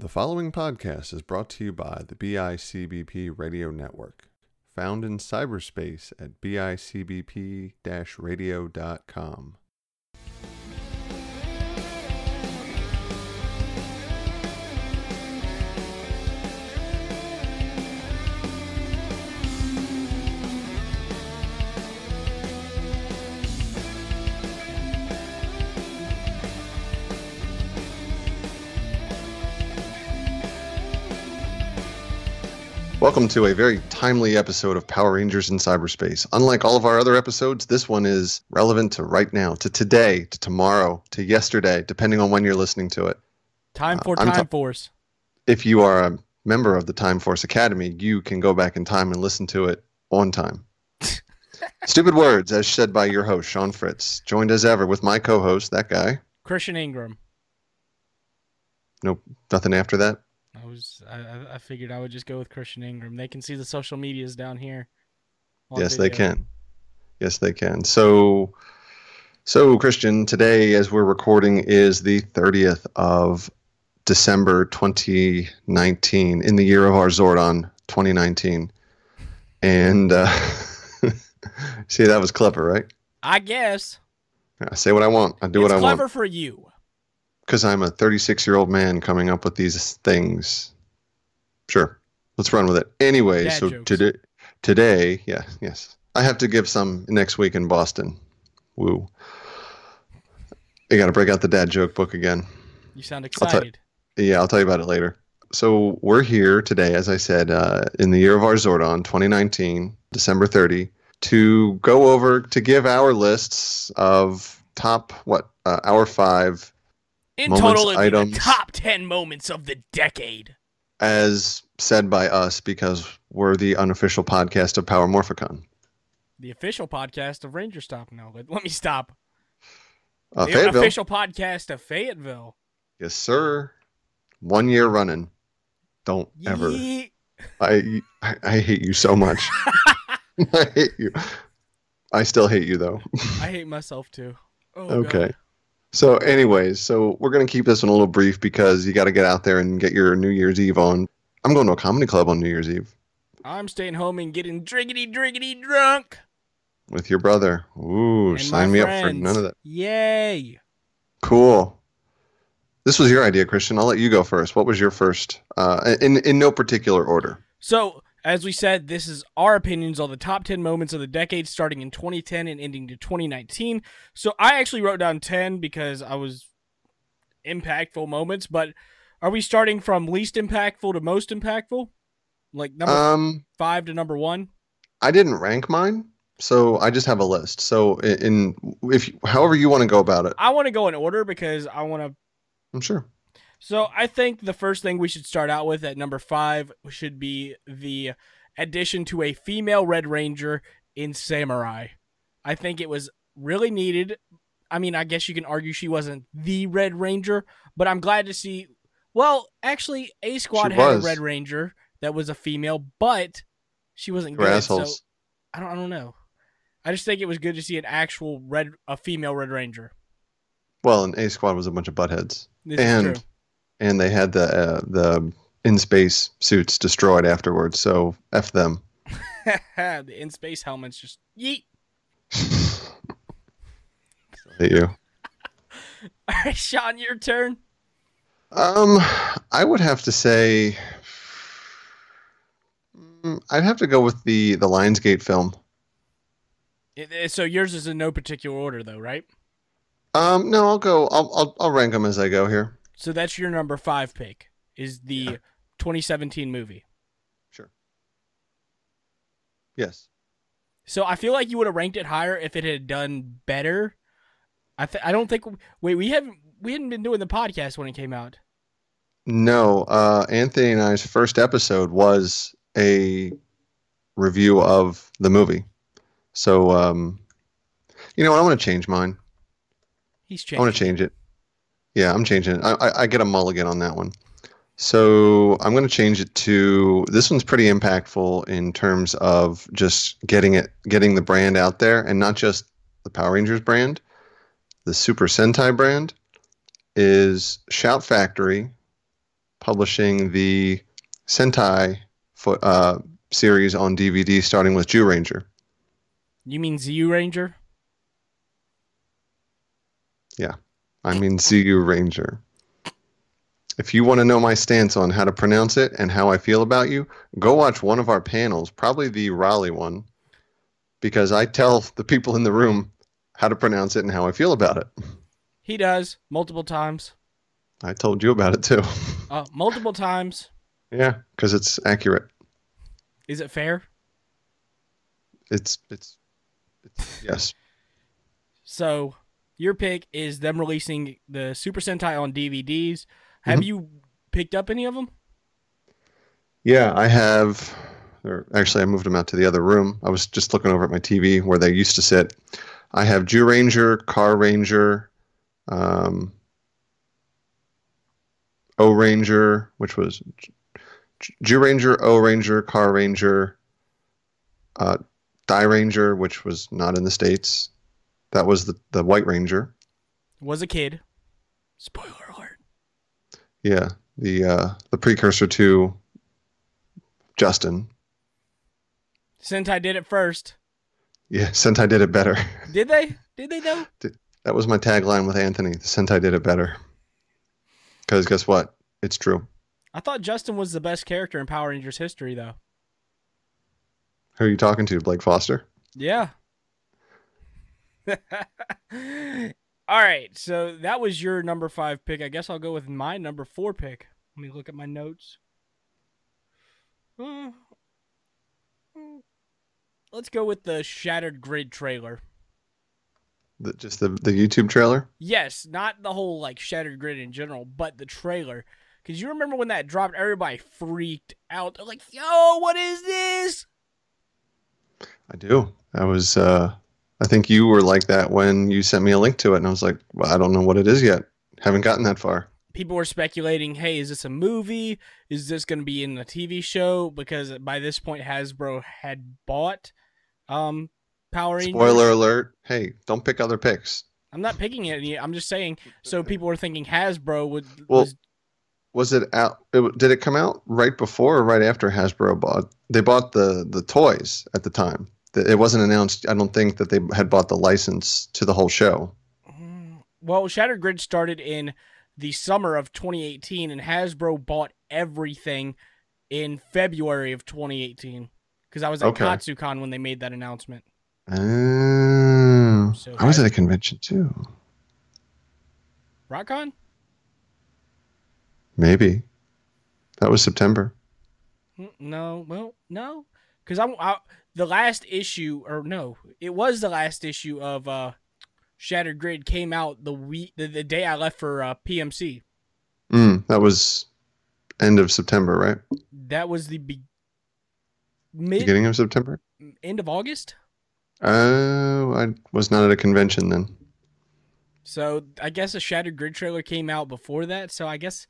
The following podcast is brought to you by the BICBP Radio Network, found in cyberspace at bicbp radio.com. Welcome to a very timely episode of Power Rangers in Cyberspace. Unlike all of our other episodes, this one is relevant to right now, to today, to tomorrow, to yesterday, depending on when you're listening to it. Time for Uh, Time ta- Force. If you are a member of the Time Force Academy, you can go back in time and listen to it on time. Stupid words, as said by your host, Sean Fritz, joined as ever with my co host, that guy. Christian Ingram. Nope, nothing after that. I was I, I- figured I would just go with Christian Ingram. They can see the social medias down here. yes, they can. Yes, they can. So, so Christian, today as we're recording is the 30th of December 2019, in the year of our Zordon 2019, and uh, see that was clever, right? I guess. I say what I want. I do it's what I clever want Clever for you. Because I'm a 36 year old man coming up with these things. Sure, let's run with it. Anyway, Dad so jokes. today, today, yeah, yes, I have to give some next week in Boston. Woo! You got to break out the dad joke book again. You sound excited. Yeah, I'll tell you about it later. So we're here today, as I said, uh, in the year of our Zordon, 2019, December 30, to go over to give our lists of top what uh, our five In moments, total, it'd be items. the top ten moments of the decade. as said by us because we're the unofficial podcast of Power Morphicon. The official podcast of Ranger Stop. No, let, let me stop. Uh, the official podcast of Fayetteville. Yes, sir. One year running. Don't ever. Yeet. I, I I hate you so much. I hate you. I still hate you though. I hate myself too. Oh, okay. God. So, anyways, so we're gonna keep this one a little brief because you got to get out there and get your New Year's Eve on. I'm going to a comedy club on New Year's Eve I'm staying home and getting driggity driggity drunk. with your brother. Ooh, and sign me up for none of that. Yay. Cool. This was your idea, Christian. I'll let you go first. What was your first? Uh, in in no particular order. So, as we said, this is our opinions on the top 10 moments of the decade starting in 2010 and ending to 2019. So, I actually wrote down 10 because I was impactful moments, but are we starting from least impactful to most impactful? Like number Um, 5 to number 1? I didn't rank mine, so I just have a list. So in, in if however you want to go about it, I want to go in order because I want to I'm sure. So I think the first thing we should start out with at number five should be the addition to a female Red Ranger in Samurai. I think it was really needed. I mean, I guess you can argue she wasn't the Red Ranger, but I'm glad to see. Well, actually, A Squad She had was. a Red Ranger that was a female, but she wasn't They're good. So assholes. I don't. I don't know. I just think it was good to see an actual red, a female Red Ranger. Well, and A Squad was a bunch of buttheads, This and is true. And they had the uh, the in space suits destroyed afterwards. So f them. the in space helmets just yeet. Hate you. All right, Sean, your turn. Um, I would have to say, Mm, I'd have to go with the the Lionsgate film. So yours is in no particular order, though, right? Um, no, I'll go. I'll I'll, I'll rank them as I go here. So that's your number five pick. Is the Yeah. 2017 movie. Sure. Yes. So I feel like you would have ranked it higher if it had done better. I th- I don't think. Wait, we haven't we hadn't been doing the podcast when it came out. No, uh, Anthony and I's first episode was a review of the movie. So, um, you know what? I want to change mine. He's changing. I want to change it. Yeah, I'm changing it. I, I, I get a mulligan on that one. So I'm going to change it to this one's pretty impactful in terms of just getting it, getting the brand out there, and not just the Power Rangers brand, the Super Sentai brand is Shout Factory publishing the Sentai fo- uh, series on DVD, starting with Jew Ranger. You mean ZU Ranger? I mean ZU Ranger. If you want to know my stance on how to pronounce it and how I feel about you, go watch one of our panels, probably the Raleigh one, because I tell the people in the room how to pronounce it and how I feel about it. He does multiple times. I told you about it too. Uh, multiple times. yeah, because it's accurate. Is it fair? It's, it's it's yes. So your pick is them releasing the Super Sentai on DVDs. Have Mhm. you picked up any of them? Yeah, I have. Or actually, I moved them out to the other room. I was just looking over at my TV where they used to sit. I have Jew Ranger, Carranger, um, Ohranger, which was Jew Ranger, O Ranger, Carranger, uh, Dairanger, which was not in the states. That was the the White Ranger. Was a kid. Spoiler alert. Yeah, the uh, the precursor to Justin. Sentai did it first. Yeah, Sentai did it better. Did they? Did they though? That was my tagline with Anthony. The Sentai did it better. Because guess what? It's true. I thought Justin was the best character in Power Rangers history though. Who are you talking to? Blake Foster? Yeah. All right, so that was your number five pick. I guess I'll go with my number four pick. Let me look at my notes. Uh, mm, let's go with the Shattered Grid trailer. The, just the, the YouTube trailer? Yes, not the whole like Shattered Grid in general, but the trailer. Because you remember when that dropped, everybody freaked out. They're like, "Yo, what is this?" I do. I was, uh, I think you were like that when you sent me a link to it. And I was like, well, I don't know what it is yet. Haven't gotten that far. people were speculating, hey, is this a movie? Is this going to be in a TV show? Because by this point, Hasbro had bought um, Power Rangers. Spoiler alert. Hey, don't pick other picks. I'm not picking it. I'm just saying. So people were thinking Hasbro would. Well, was, Was it out? It, did it come out right before or right after Hasbro bought? They bought the, the toys at the time. It wasn't announced. I don't think that they had bought the license to the whole show. Well, Shattered Grid started in the summer of 2018, and Hasbro bought everything in February of 2018. Because I was at Okay. Katsucon when they made that announcement. Oh, So I was at a convention too. RockCon? Maybe that was September. Mm, No, well, no, because I'm I, the last issue, or no, it was the last issue of uh, Shattered Grid came out the week the, the day I left for uh, PMC. Mm, that was end of September, right? That was the be- mid Beginning of September. end of August. Oh, I was not at a convention then. So I guess a Shattered Grid trailer came out before that. So I guess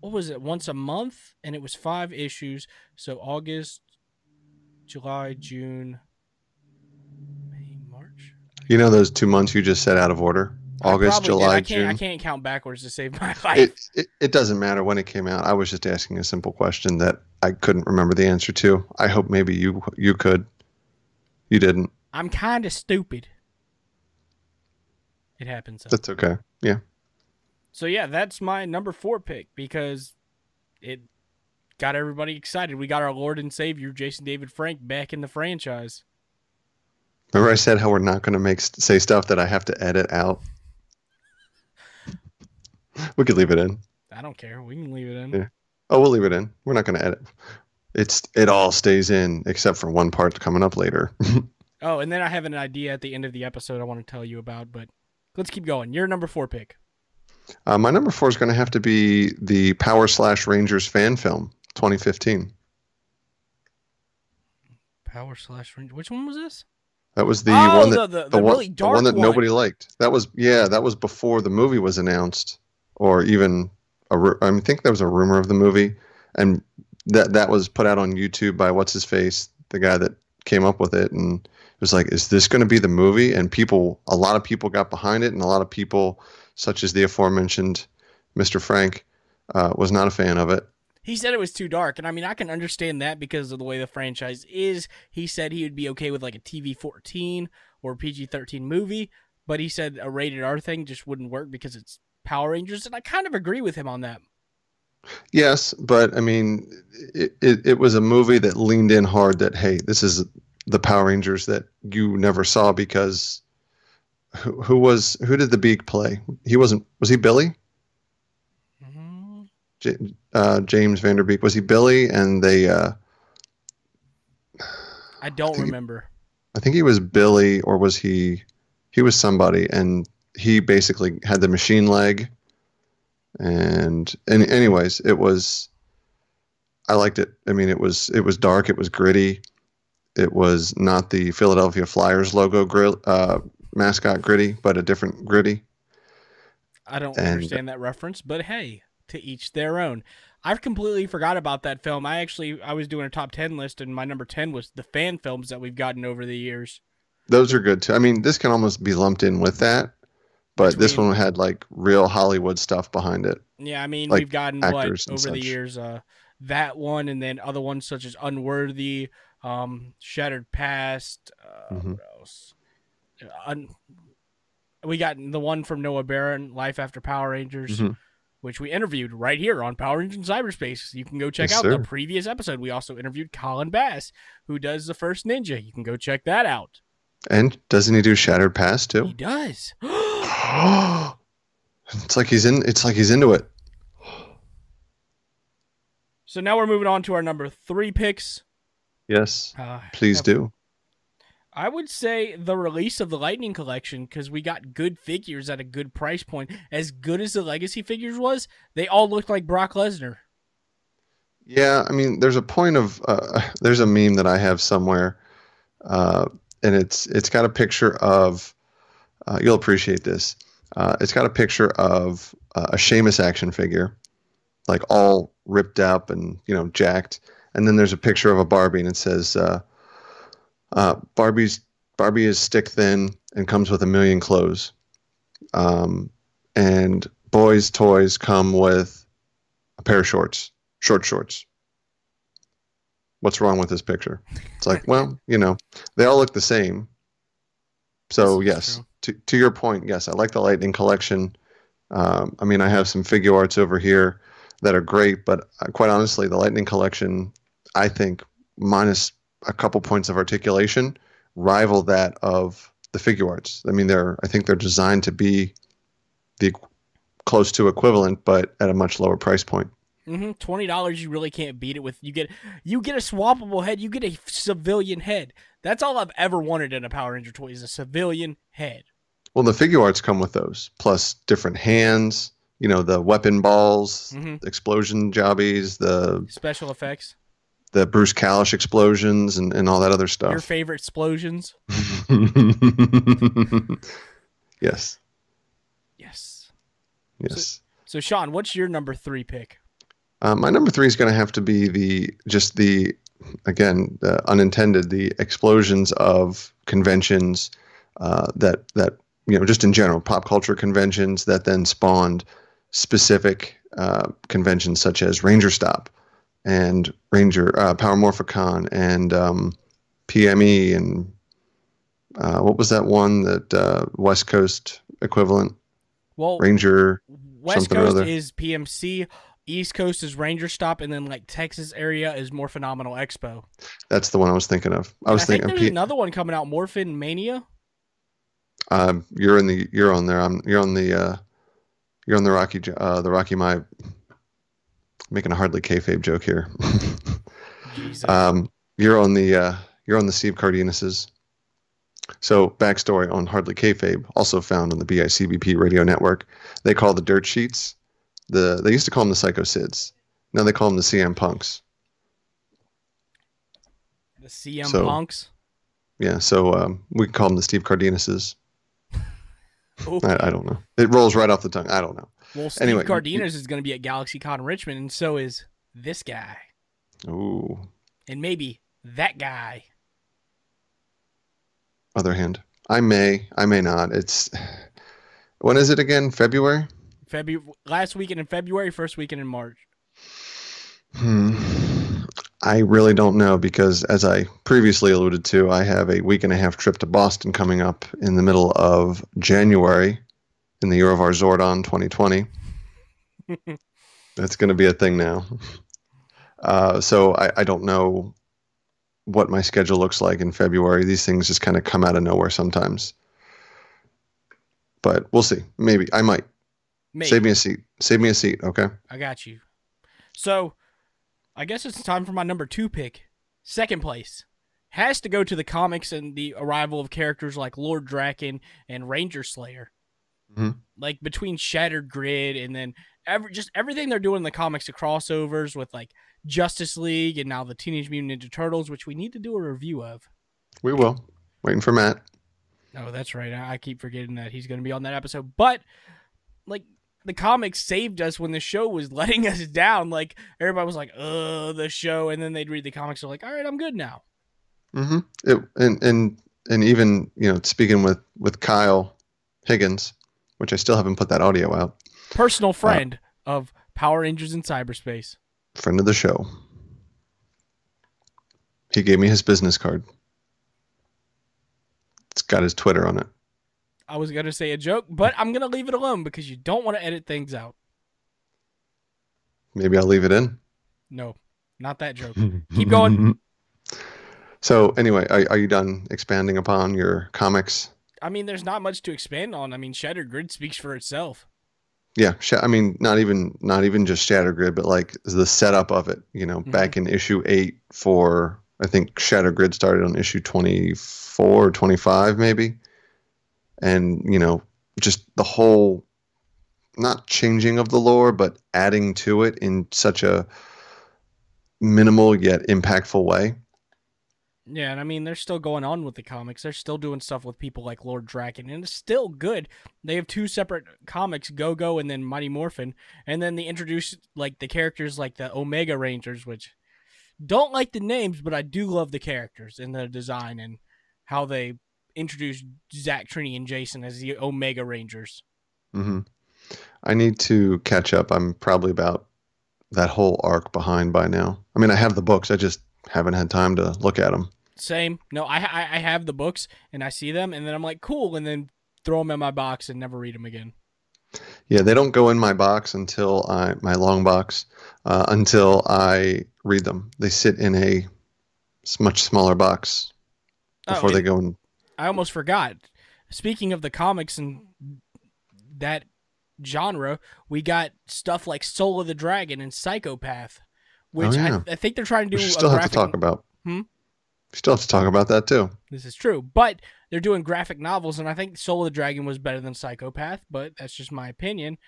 what was it? Once a month, and it was five issues. So August, July, June, May, March. You know those two months you just said out of order? August. July, I can't, I can't count backwards to save my life. It, it it doesn't matter when it came out. I was just asking a simple question that I couldn't remember the answer to. I hope maybe you you could. You didn't. I'm kind of stupid. It happens. That's okay. Yeah. So yeah, that's my number four pick because it got everybody excited. We got our Lord and Savior Jason David Frank back in the franchise. Remember I said how we're not going to make say stuff that I have to edit out. we could leave it in. I don't care. We can leave it in. Yeah. Oh, we'll leave it in. We're not going to edit. It's it all stays in except for one part coming up later. Oh, and then I have an idea at the end of the episode I want to tell you about, but let's keep going. Your number four pick. uh, my number four is going to have to be the Power Slash Rangers fan film, 2015. Power slash range. Which one was this? That was the oh, one that the, the, the, one, really the one that nobody liked. That was yeah, that was before the movie was announced, or even a. ru- I mean, I think there was a rumor of the movie, and that that was put out on YouTube by what's his face, the guy that came up with it, and it was like, is this going to be the movie? And people, a lot of people got behind it, and a lot of people, such as the aforementioned Mr. Frank, Uh, was not a fan of it. He said it was too dark, and I mean I can understand that because of the way the franchise is. He said he would be okay with like a TV fourteen or PG thirteen movie, but he said a rated R thing just wouldn't work because it's Power Rangers, and I kind of agree with him on that. Yes, but I mean, it, it, it was a movie that leaned in hard that hey, this is the Power Rangers that you never saw because who, who was who did the Beak play? He wasn't. Was he Billy? Mhm. J, uh, James Van Der Beek was he Billy? And they, uh, I don't think- remember. I think he was Billy, or was he? He was somebody, and he basically had the machine leg. And and anyways, it was. I liked it. I mean, it was it was dark. It was gritty. It was not the Philadelphia Flyers logo grill, uh, mascot gritty, but a different gritty. I don't And- understand that reference, but hey, to each their own. I've completely forgot about that film. I actually I was doing a top 10 list and my number 10 was the fan films that we've gotten over the years. Those are good too. I mean, this can almost be lumped in with that, but this one had like real Hollywood stuff behind it. Yeah, I mean, Like we've gotten what over the such. years uh that one and then other ones such as Unworthy, um Shattered Past, uh Mhm. what else? Un- we got the one from Noah Barron, Life After Power Rangers. Mhm. Which we interviewed right here on Power Rangers Cyberspace. You can go check Yes, out sir. the previous episode. We also interviewed Colin Bass, who does the first ninja. You can go check that out. And doesn't he do Shattered Past too? He does. it's like he's in. It's like he's into it. so now we're moving on to our number three picks. Yes, Uh, please do. I would say the release of the Lightning Collection because we got good figures at a good price point. As good as the Legacy figures was, they all looked like Brock Lesnar. Yeah, I mean, there's a point of uh, there's a meme that I have somewhere, uh, and it's it's got a picture of. Uh, you'll appreciate this. Uh, it's got a picture of uh, a Sheamus action figure, like all ripped up and you know jacked, and then there's a picture of a Barbie, and it says, uh, "Barbie's Barbie is stick thin and comes with a million clothes." Um, and boys' toys come with a pair of shorts short shorts. What's wrong with this picture? It's like, well, you know, they all look the same. So yes, to to your point, yes, I like the Lightning collection. Um, I mean, I have some figure arts over here that are great, but uh, quite honestly, the Lightning collection, I think, minus a couple points of articulation, rival that of the figure arts. I mean, they're I think they're designed to be the close to equivalent, but at a much lower price point. hmm Twenty dollars, you really can't beat it with. You get you get a swappable head. You get a civilian head. That's all I've ever wanted in a Power Ranger toy is a civilian head. Well, the figure arts come with those, plus different hands. You know, the weapon balls, Mhm. explosion jobbies, the Special effects. The Bruce Kalish explosions, and, and all that other stuff. Your favorite explosions. yes, Yes. yes. So Sean, what's your number three pick? Uh, my number three is going to have to be the just the again the unintended the explosions of conventions uh, that that you know just in general pop culture conventions that then spawned specific uh, conventions such as Ranger Stop and Ranger uh, Power Morphicon and um, PME and uh, what was that one that uh, West Coast equivalent Well, Ranger West Coast is PMC. East Coast is Ranger Stop, and then like Texas area is more Phenomenal Expo. that's the one I was thinking of I was I think thinking there's P- another one coming out, Morphin Mania. Um, you're in the you're on there. I'm you're on the uh, you're on the Rocky uh, the Rocky my making a hardly kayfabe joke here. Um, you're on the uh, you're on the Steve Cardenases. So backstory on hardly kayfabe, also found on the BICBP radio network. They call the dirt sheets. The they used to call them the Psycho Sids. Now they call them the CM Punks. the CM so- Punks. Yeah, so um, we can call them the Steve Cardenases. I, I don't know. It rolls right off the tongue. I don't know. Well, Steve anyway, Cardenas is going to be at Galaxy GalaxyCon Richmond, and so is this guy, Ooh. and maybe that guy. other hand i may i may not it's when is it again february February last weekend in February, first weekend in March. Hmm. I really don't know because, as I previously alluded to, I have a week and a half trip to Boston coming up in the middle of January in the year of our Zordon 2020. That's going to be a thing now. Uh, so I, I don't know what my schedule looks like in February. These things just kind of come out of nowhere sometimes. But we'll see. Maybe I might. Maybe. Save me a seat. Save me a seat, okay? I got you. So, I guess it's time for my number two pick. Second place has to go to the comics and the arrival of characters like Lord Drakkon and Ranger Slayer. Mhm. Like between Shattered Grid and then every just everything they're doing in the comics, the crossovers with like Justice League and now the Teenage Mutant Ninja Turtles, which we need to do a review of. We will. Waiting for Matt. Oh, that's right. I I keep forgetting that he's going to be on that episode. But like the comics saved us when the show was letting us down. Like everybody was like, "Uh, the show," and then they'd read the comics. They're like, "All right, I'm good now." Mm-hmm. It, and and and even you know speaking with with Kyle Higgins, which I still haven't put that audio out. Personal uh, friend of Power Rangers in cyberspace. Friend of the show. He gave me his business card. It's got his Twitter on it. I was going to say a joke, but I'm going to leave it alone because you don't want to edit things out. Maybe I'll leave it in. No, not that joke. Keep going. So anyway, are, are you done expanding upon your comics? I mean, there's not much to expand on. I mean, Shattered Grid speaks for itself. Yeah, sh- I mean, not even not even just Shatter Grid, but like the setup of it. You know, mm-hmm. back in issue eight for I think Shatter Grid started on issue twenty four or twenty five maybe, and you know, just the whole not changing of the lore, but adding to it in such a minimal yet impactful way. Yeah, and I mean they're still going on with the comics. They're still doing stuff with people like Lord Drakkon, and it's still good. They have two separate comics, Go Go and then Mighty Morphin, and then they introduce like the characters like the Omega Rangers, which don't like the names, but I do love the characters and the design and how they introduce Zach, Trini, and Jason as the Omega Rangers. Mm-hmm. I need to catch up. I'm probably about that whole arc behind by now. I mean, I have the books. I just haven't had time to look at them. Same. No, I I, I have the books and I see them, and then I'm like, cool, and then throw them in my box and never read them again. Yeah, they don't go in my box until I my long box uh, until I read them. They sit in a much smaller box Oh, before they go in. I almost forgot. Speaking of the comics and that genre, we got stuff like Soul of the Dragon and Psychopath, which Oh, yeah. I, I think they're trying to We do. still a have to talk about. Hmm? We still have to talk about that too. This is true, but they're doing graphic novels, and I think Soul of the Dragon was better than Psychopath, but that's just my opinion.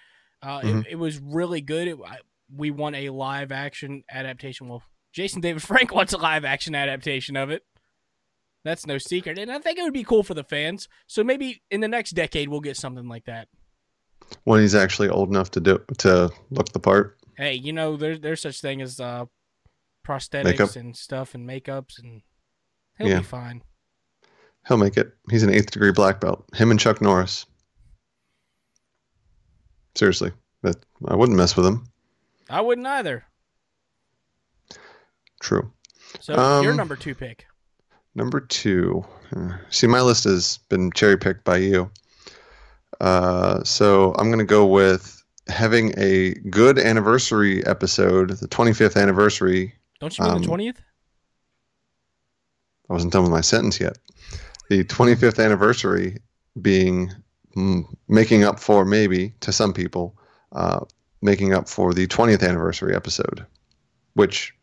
Uh, Mhm. it, it was really good. It, I, we want a live action adaptation. Well, Jason David Frank wants a live action adaptation of it. That's no secret, and I think it would be cool for the fans. So maybe in the next decade we'll get something like that. When he's actually old enough to do to look the part. Hey, you know there's there's such thing as uh, prosthetics Makeup. and stuff and makeups, and he'll Yeah. be fine. He'll make it. He's an eighth degree black belt. Him and Chuck Norris. Seriously, that I wouldn't mess with him. I wouldn't either. True. So your Um, number two pick. Number two. Uh, See, my list has been cherry picked by you. Uh, so I'm going to go with having a good anniversary episode, the 25th anniversary. Don't you mean um, the twentieth? I wasn't done with my sentence yet. The 25th anniversary being mm, making up for maybe to some people, uh, making up for the 20th anniversary episode, which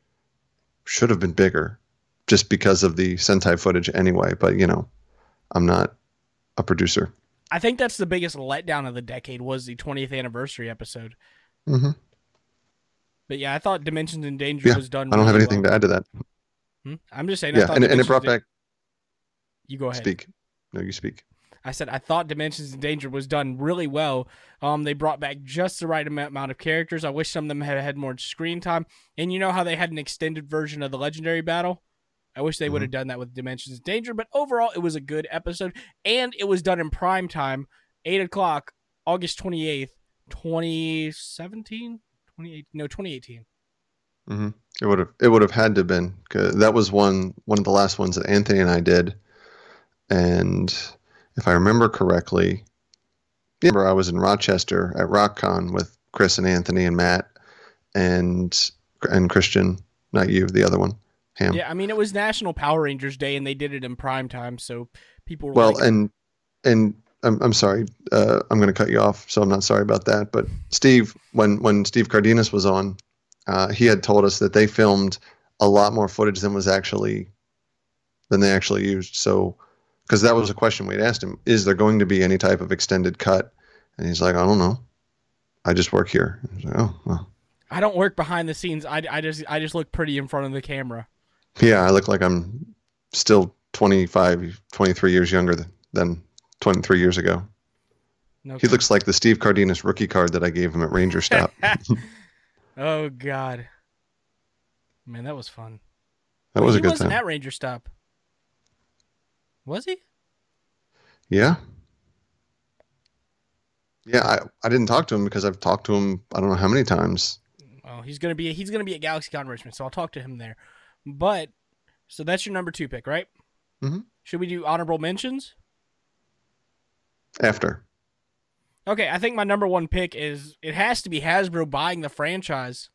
should have been bigger just because of the Sentai footage anyway. But, you know, I'm not a producer. I think that's the biggest letdown of the decade was the 20th anniversary episode. hmm But yeah, I thought Dimensions in Danger Yeah, was done. I don't have anything well. to add to that. Hmm? I'm just saying. I Yeah, thought and, and it brought back. You go ahead. Speak. No, you speak. I said I thought Dimensions in Danger was done really well. Um, they brought back just the right amount amount of characters. I wish some of them had had more screen time. And you know how they had an extended version of the Legendary Battle. I wish they would have done that with Dimensions in Danger. But overall, it was a good episode, and it was done in prime time, eight o'clock, August twenty eighth, 2017, 2018, no 2018. Mm-hmm. It would have it would have had to have been that was one one of the last ones that Anthony and I did, and if I remember correctly, yeah, remember I was in Rochester at RockCon with Chris and Anthony and Matt and and Christian, not you, the other one, Ham. Yeah, I mean it was National Power Rangers Day and they did it in prime time, so people were well, like, and and I'm I'm sorry, uh, I'm going to cut you off, so I'm not sorry about that. But Steve, when when Steve Cardenas was on, uh, he had told us that they filmed a lot more footage than was actually than they actually used. So, because that was a question we'd asked him, is there going to be any type of extended cut? And he's like, I don't know. I just work here. I like, oh, well. I don't work behind the scenes. I, I just I just look pretty in front of the camera. Yeah, I look like I'm still 25, 23 years younger than, than 23 years ago. No He looks like the Steve Cardenas rookie card that I gave him at Ranger Stop. oh God, man, that was fun. That was a good wasn't time. at Ranger Stop, was he? Yeah. Yeah, I, I didn't talk to him because I've talked to him I don't know how many times. Oh, he's gonna be he's gonna be at GalaxyCon Richmond, so I'll talk to him there. But so that's your number two pick, right? Mhm. Should we do honorable mentions? After. Okay, I think my number one pick is it has to be Hasbro buying the franchise.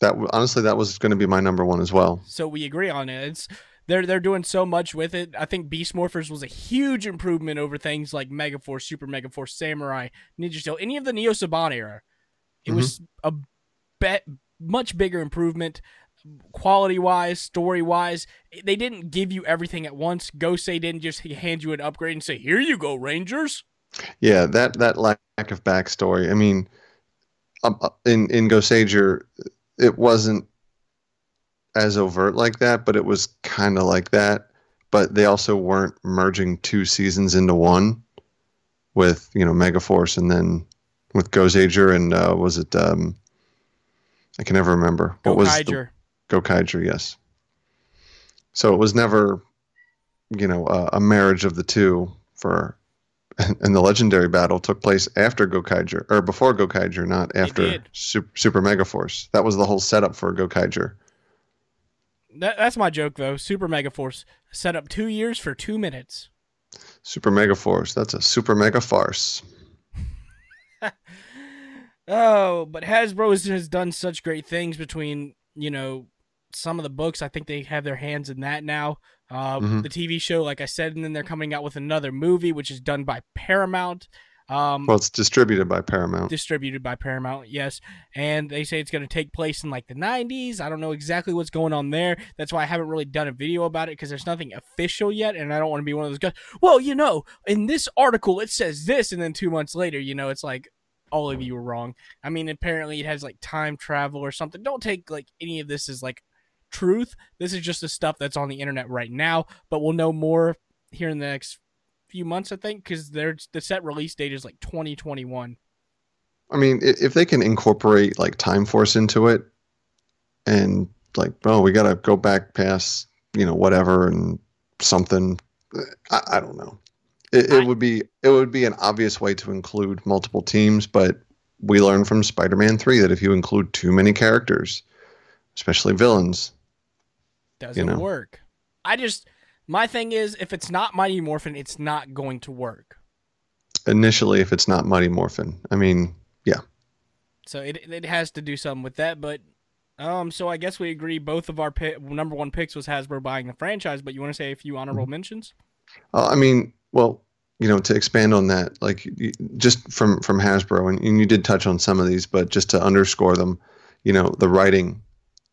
That honestly that was going to be my number one as well. So we agree on it. It's they're they're doing so much with it. I think Beast Morphers was a huge improvement over things like Megaforce, Super Megaforce, Samurai, Ninja Steel, any of the Neo Saban era. It was a bet much bigger improvement quality wise, story wise. They didn't give you everything at once. Gosei didn't just hand you an upgrade and say, "Here you go, Rangers." Yeah, that that lack of backstory. I mean, um, uh, in in Goseiger, it wasn't as overt like that, but it was kind of like that. But they also weren't merging two seasons into one with you know Megaforce and then with Goseiger and uh, was it um, I can never remember what was the, Gokaiger. Yes. So it was never, you know, uh, a marriage of the two for, and the legendary battle took place after Gokaiger or before Gokaiger, not after did. Super, Mega Force. That was the whole setup for Gokaiger. That, that's my joke though. Super Mega Force set up two years for two minutes. Super Mega Force. That's a super mega farce. Oh, but Hasbro has, has done such great things between you know some of the books. I think they have their hands in that now. Uh, Mhm. The TV show, like I said, and then they're coming out with another movie, which is done by Paramount. Um, Well, it's distributed by Paramount. distributed by Paramount, yes. And they say it's going to take place in like the 90s. I don't know exactly what's going on there. That's why I haven't really done a video about it because there's nothing official yet. And I don't want to be one of those guys. Well, you know, in this article, it says this. And then two months later, you know, it's like all of you were wrong. I mean, apparently it has like time travel or something. Don't take like any of this as like truth. This is just the stuff that's on the internet right now. But we'll know more here in the next few months, I think, because there's the set release date is like 2021. I mean, if they can incorporate like Time Force into it, and like, oh, we got to go back past, you know, whatever and something. I, I don't know. It, I- it would be it would be an obvious way to include multiple teams, but we learned from Spider-Man Three that if you include too many characters, especially villains, doesn't know. work. I just my thing is if it's not Mighty Morphin, it's not going to work. initially, if it's not Mighty Morphin, I mean, yeah. So it it has to do something with that. But um, so I guess we agree both of our pi- number one picks was Hasbro buying the franchise. But you want to say a few honorable mentions? Uh, I mean, well, you know, to expand on that, like just from from Hasbro, and, and you did touch on some of these, but just to underscore them, you know, the writing,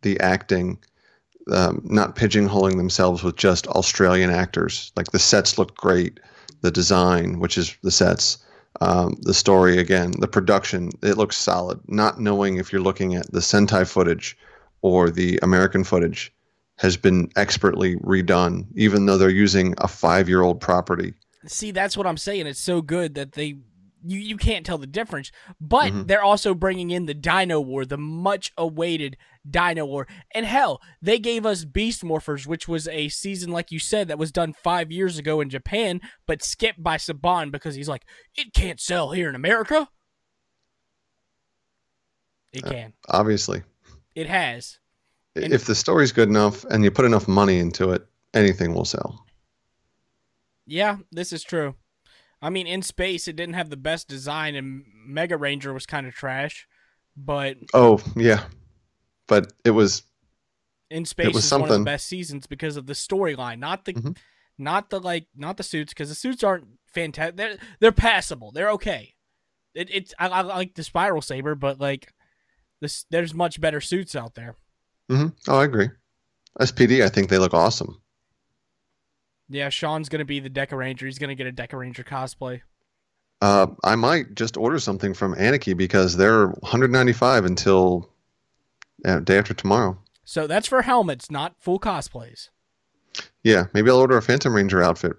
the acting, um, not pigeonholing themselves with just Australian actors. Like the sets look great, the design, which is the sets, um, the story again, the production, it looks solid. Not knowing if you're looking at the Sentai footage or the American footage has been expertly redone, even though they're using a five-year-old property. See, that's what I'm saying. It's so good that they you you can't tell the difference. But Mhm. they're also bringing in the Dino War, the much awaited Dino War. And hell, they gave us Beast Morphers, which was a season like you said that was done 5 years ago in Japan, but skipped by Saban because he's like, "It can't sell here in America." It Uh, can. Obviously, It has. And- if the story's good enough and you put enough money into it, anything will sell. Yeah, this is true. I mean, in space, it didn't have the best design, and Mega Ranger was kind of trash. But Oh yeah, but it was in space It was is one of the best seasons because of the storyline, not the, Mhm. not the like, not the suits, because the suits aren't fantastic. They're they're passable. They're okay. It, it's I, I like the Spiral Saber, but like, this there's much better suits out there. Mm-hmm. Oh, I agree. SPD, I think they look awesome. Yeah, Sean's gonna be the Dekaranger. He's gonna get a Dekaranger cosplay. Uh, I might just order something from Anarchy because they're 195 until uh, day after tomorrow. So that's for helmets, not full cosplays. Yeah, maybe I'll order a Phantom Ranger outfit.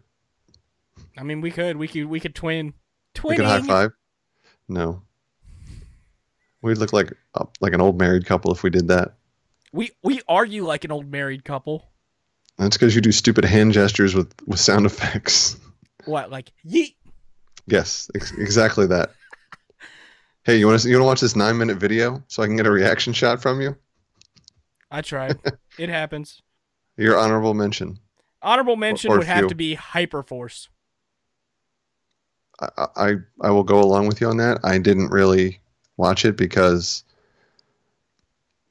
I mean, we could, we could, we could twin, twin. We could high five. No, we'd look like uh, like an old married couple if we did that. We we argue like an old married couple. That's because you do stupid hand gestures with with sound effects. What like yeet? yes, ex- exactly that. Hey, you want to you want to watch this nine minute video so I can get a reaction shot from you? I tried. it happens. Your honorable mention. Honorable mention or would have to be Hyperforce. I, I I will go along with you on that. I didn't really watch it because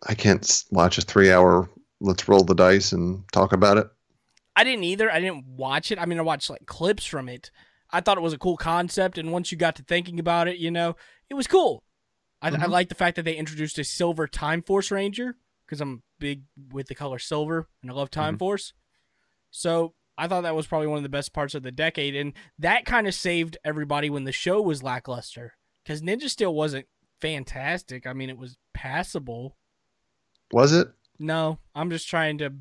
I can't watch a three hour. Let's roll the dice and talk about it. I didn't either. I didn't watch it. I mean, I watched like clips from it. I thought it was a cool concept, and once you got to thinking about it, you know, it was cool. I, I Mhm. like the fact that they introduced a silver Time Force Ranger because I'm big with the color silver and I love Time Mhm. Force. So I thought that was probably one of the best parts of the decade, and that kind of saved everybody when the show was lackluster because Ninja Steel wasn't fantastic. I mean, it was passable. Was it? No, I'm just trying to.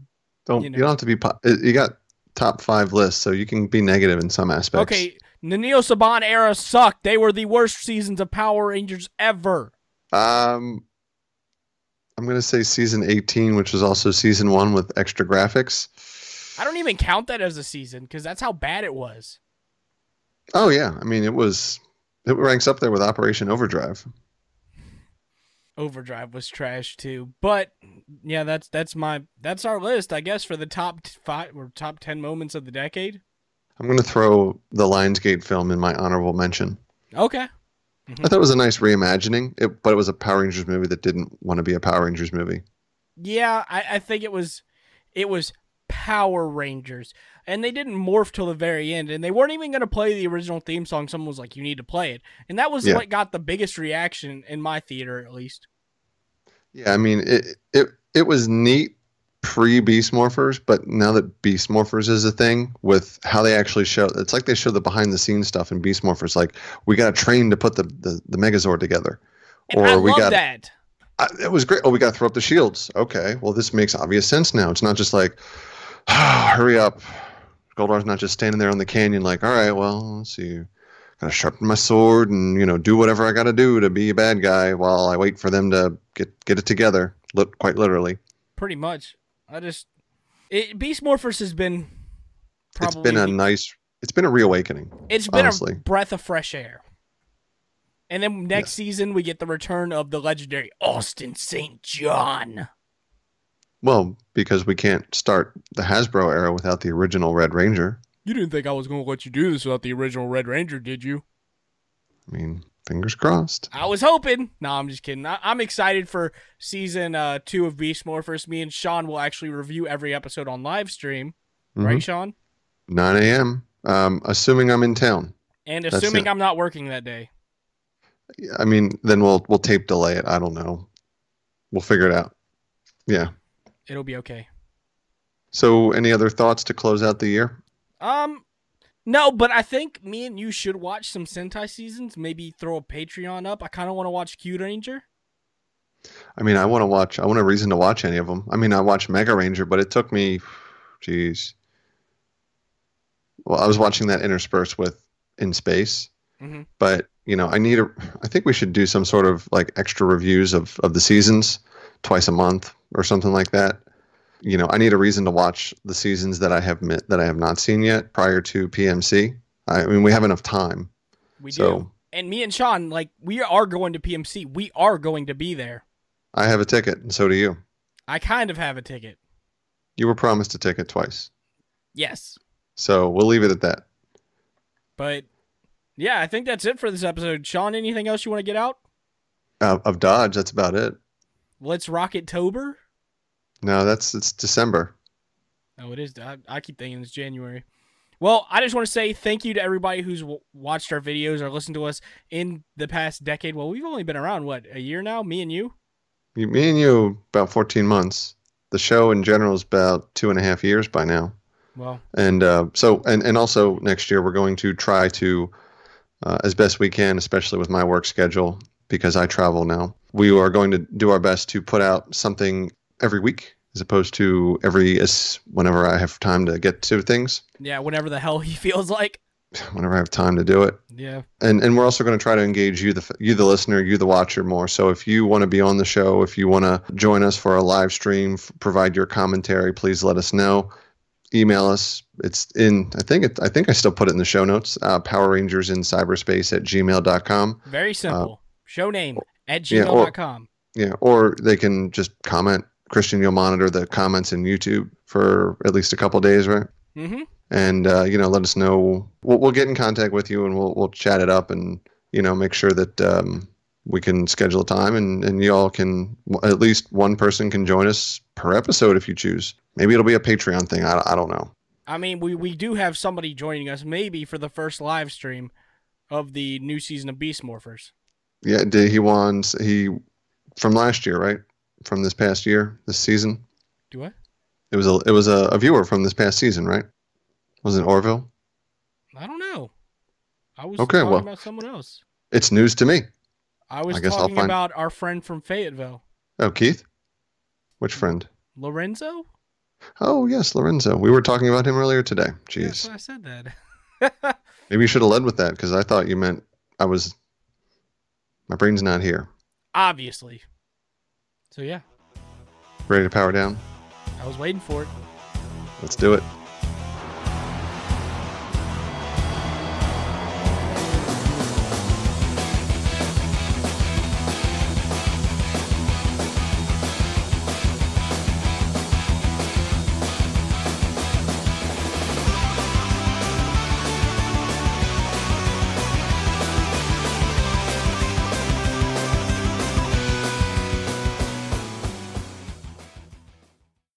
Don't You you, don't have to be. po- You got top five lists, so you can be negative in some aspects. Okay, the Neo Saban era sucked. They were the worst seasons of Power Rangers ever. Um, I'm gonna say season 18, which was also season one with extra graphics. I don't even count that as a season because that's how bad it was. Oh yeah, I mean it was. It ranks up there with Operation Overdrive. Overdrive was trash too. But yeah, that's that's my that's our list, I guess, for the top five or top ten moments of the decade. I'm gonna throw the Lionsgate film in my honorable mention. Okay. I thought it was a nice reimagining, it, but it was a Power Rangers movie that didn't want to be a Power Rangers movie. Yeah, I, I think it was it was Power Rangers. And they didn't morph till the very end. And they weren't even gonna play the original theme song. Someone was like, You need to play it. And that was Yeah. what got the biggest reaction in my theater at least. Yeah, I mean it. It it was neat pre Beast Morphers, but now that Beast Morphers is a thing, with how they actually show, it's like they show the behind the scenes stuff in Beast Morphers. Like we got to train to put the, the the Megazord together, And or I we love got that. I, it was great. Oh, we got to throw up the shields. Okay, well this makes obvious sense now. It's not just like, hurry up. Goldar's not just standing there on the canyon like, all right, well, let's see. Gotta sharpen my sword and you know do whatever I gotta do to be a bad guy while I wait for them to get get it together. Look, quite literally. Pretty much. I just it, Beast Morphers has been probably it's been a nice. It's been a reawakening. it's been honestly. a breath of fresh air. And then next season we get the return of the legendary Austin St. John. Well, because we can't start the Hasbro era without the original Red Ranger. You didn't think I was going to let you do this without the original Red Ranger, did you? I mean, fingers crossed. I was hoping. No, I'm just kidding. I- I'm excited for season uh, two of Beast Morphers. Me and Sean will actually review every episode on live stream, Mhm. right, Sean? 9 a.m. Um, assuming I'm in town. And assuming. I'm not working that day. I mean, then we'll we'll tape delay it. I don't know. We'll figure it out. Yeah. It'll be okay. So, any other thoughts to close out the year? Um, no, but I think me and you should watch some Sentai seasons. Maybe throw a Patreon up. I kind of want to watch Kyuranger. I mean, I want to watch. I want a reason to watch any of them. I mean, I watched Mega Ranger, but it took me, jeez. Well, I was watching that interspersed with In Space, Mhm. but you know, I need a. I think we should do some sort of like extra reviews of of the seasons twice a month or something like that. You know, I need a reason to watch the seasons that I have mi- that I have not seen yet prior to PMC. I mean, we have enough time. We So- do. And me and Sean, like, we are going to PMC. We are going to be there. I have a ticket, and so do you. I kind of have a ticket. You were promised a ticket twice. Yes. So we'll leave it at that. But yeah, I think that's it for this episode. Sean, anything else you want to get out? Uh, of Dodge, that's about it. Let's rock it Tober. No, that's it's December. Oh, it is. I, I keep thinking it's January. Well, I just want to say thank you to everybody who's w- watched our videos or listened to us in the past decade. Well, we've only been around what a year now, me and you. You, me and you about 14 months. The show in general is about two and a half years by now. Well, And uh, so, and, and also next year, we're going to try to, uh, as best we can, especially with my work schedule, because I travel now, we are going to do our best to put out something every week as opposed to every, whenever I have time to get to things, yeah, whenever the hell he feels like. whenever I have time to do it. Yeah. and and we're also going to try to engage you the you the listener you the watcher more so if you want to be on the show if you want to join us for a live stream f- provide your commentary please let us know email us it's in i think it i think i still put it in the show notes uh, power rangers in cyberspace at gmail.com Very simple. Show name at yeah, or- gmail.com. yeah or they can just comment christian you'll monitor the comments in youtube for at least a couple days right mm-hmm. and uh, you know let us know we'll, we'll get in contact with you and we'll, we'll chat it up and you know make sure that um, we can schedule a time and, and y'all can at least one person can join us per episode if you choose maybe it'll be a patreon thing i, I don't know I mean, we, we do have somebody joining us maybe for the first live stream of the new season of Beast Morphers. Yeah did he won he from last year right from this past year this season Do I? it was a it was a, a viewer from this past season right was it orville I don't know. I was Okay, talking well- about someone else. it's news to me I was I guess I'll talking find- about our friend from Fayetteville, oh keith which friend Lorenzo. oh yes lorenzo we were talking about him earlier today jeez Yes, I said that. Maybe you should have led with that because I thought you meant I was. My brain's not here. Obviously. So yeah, Ready to power down? I was waiting for it. Let's do it.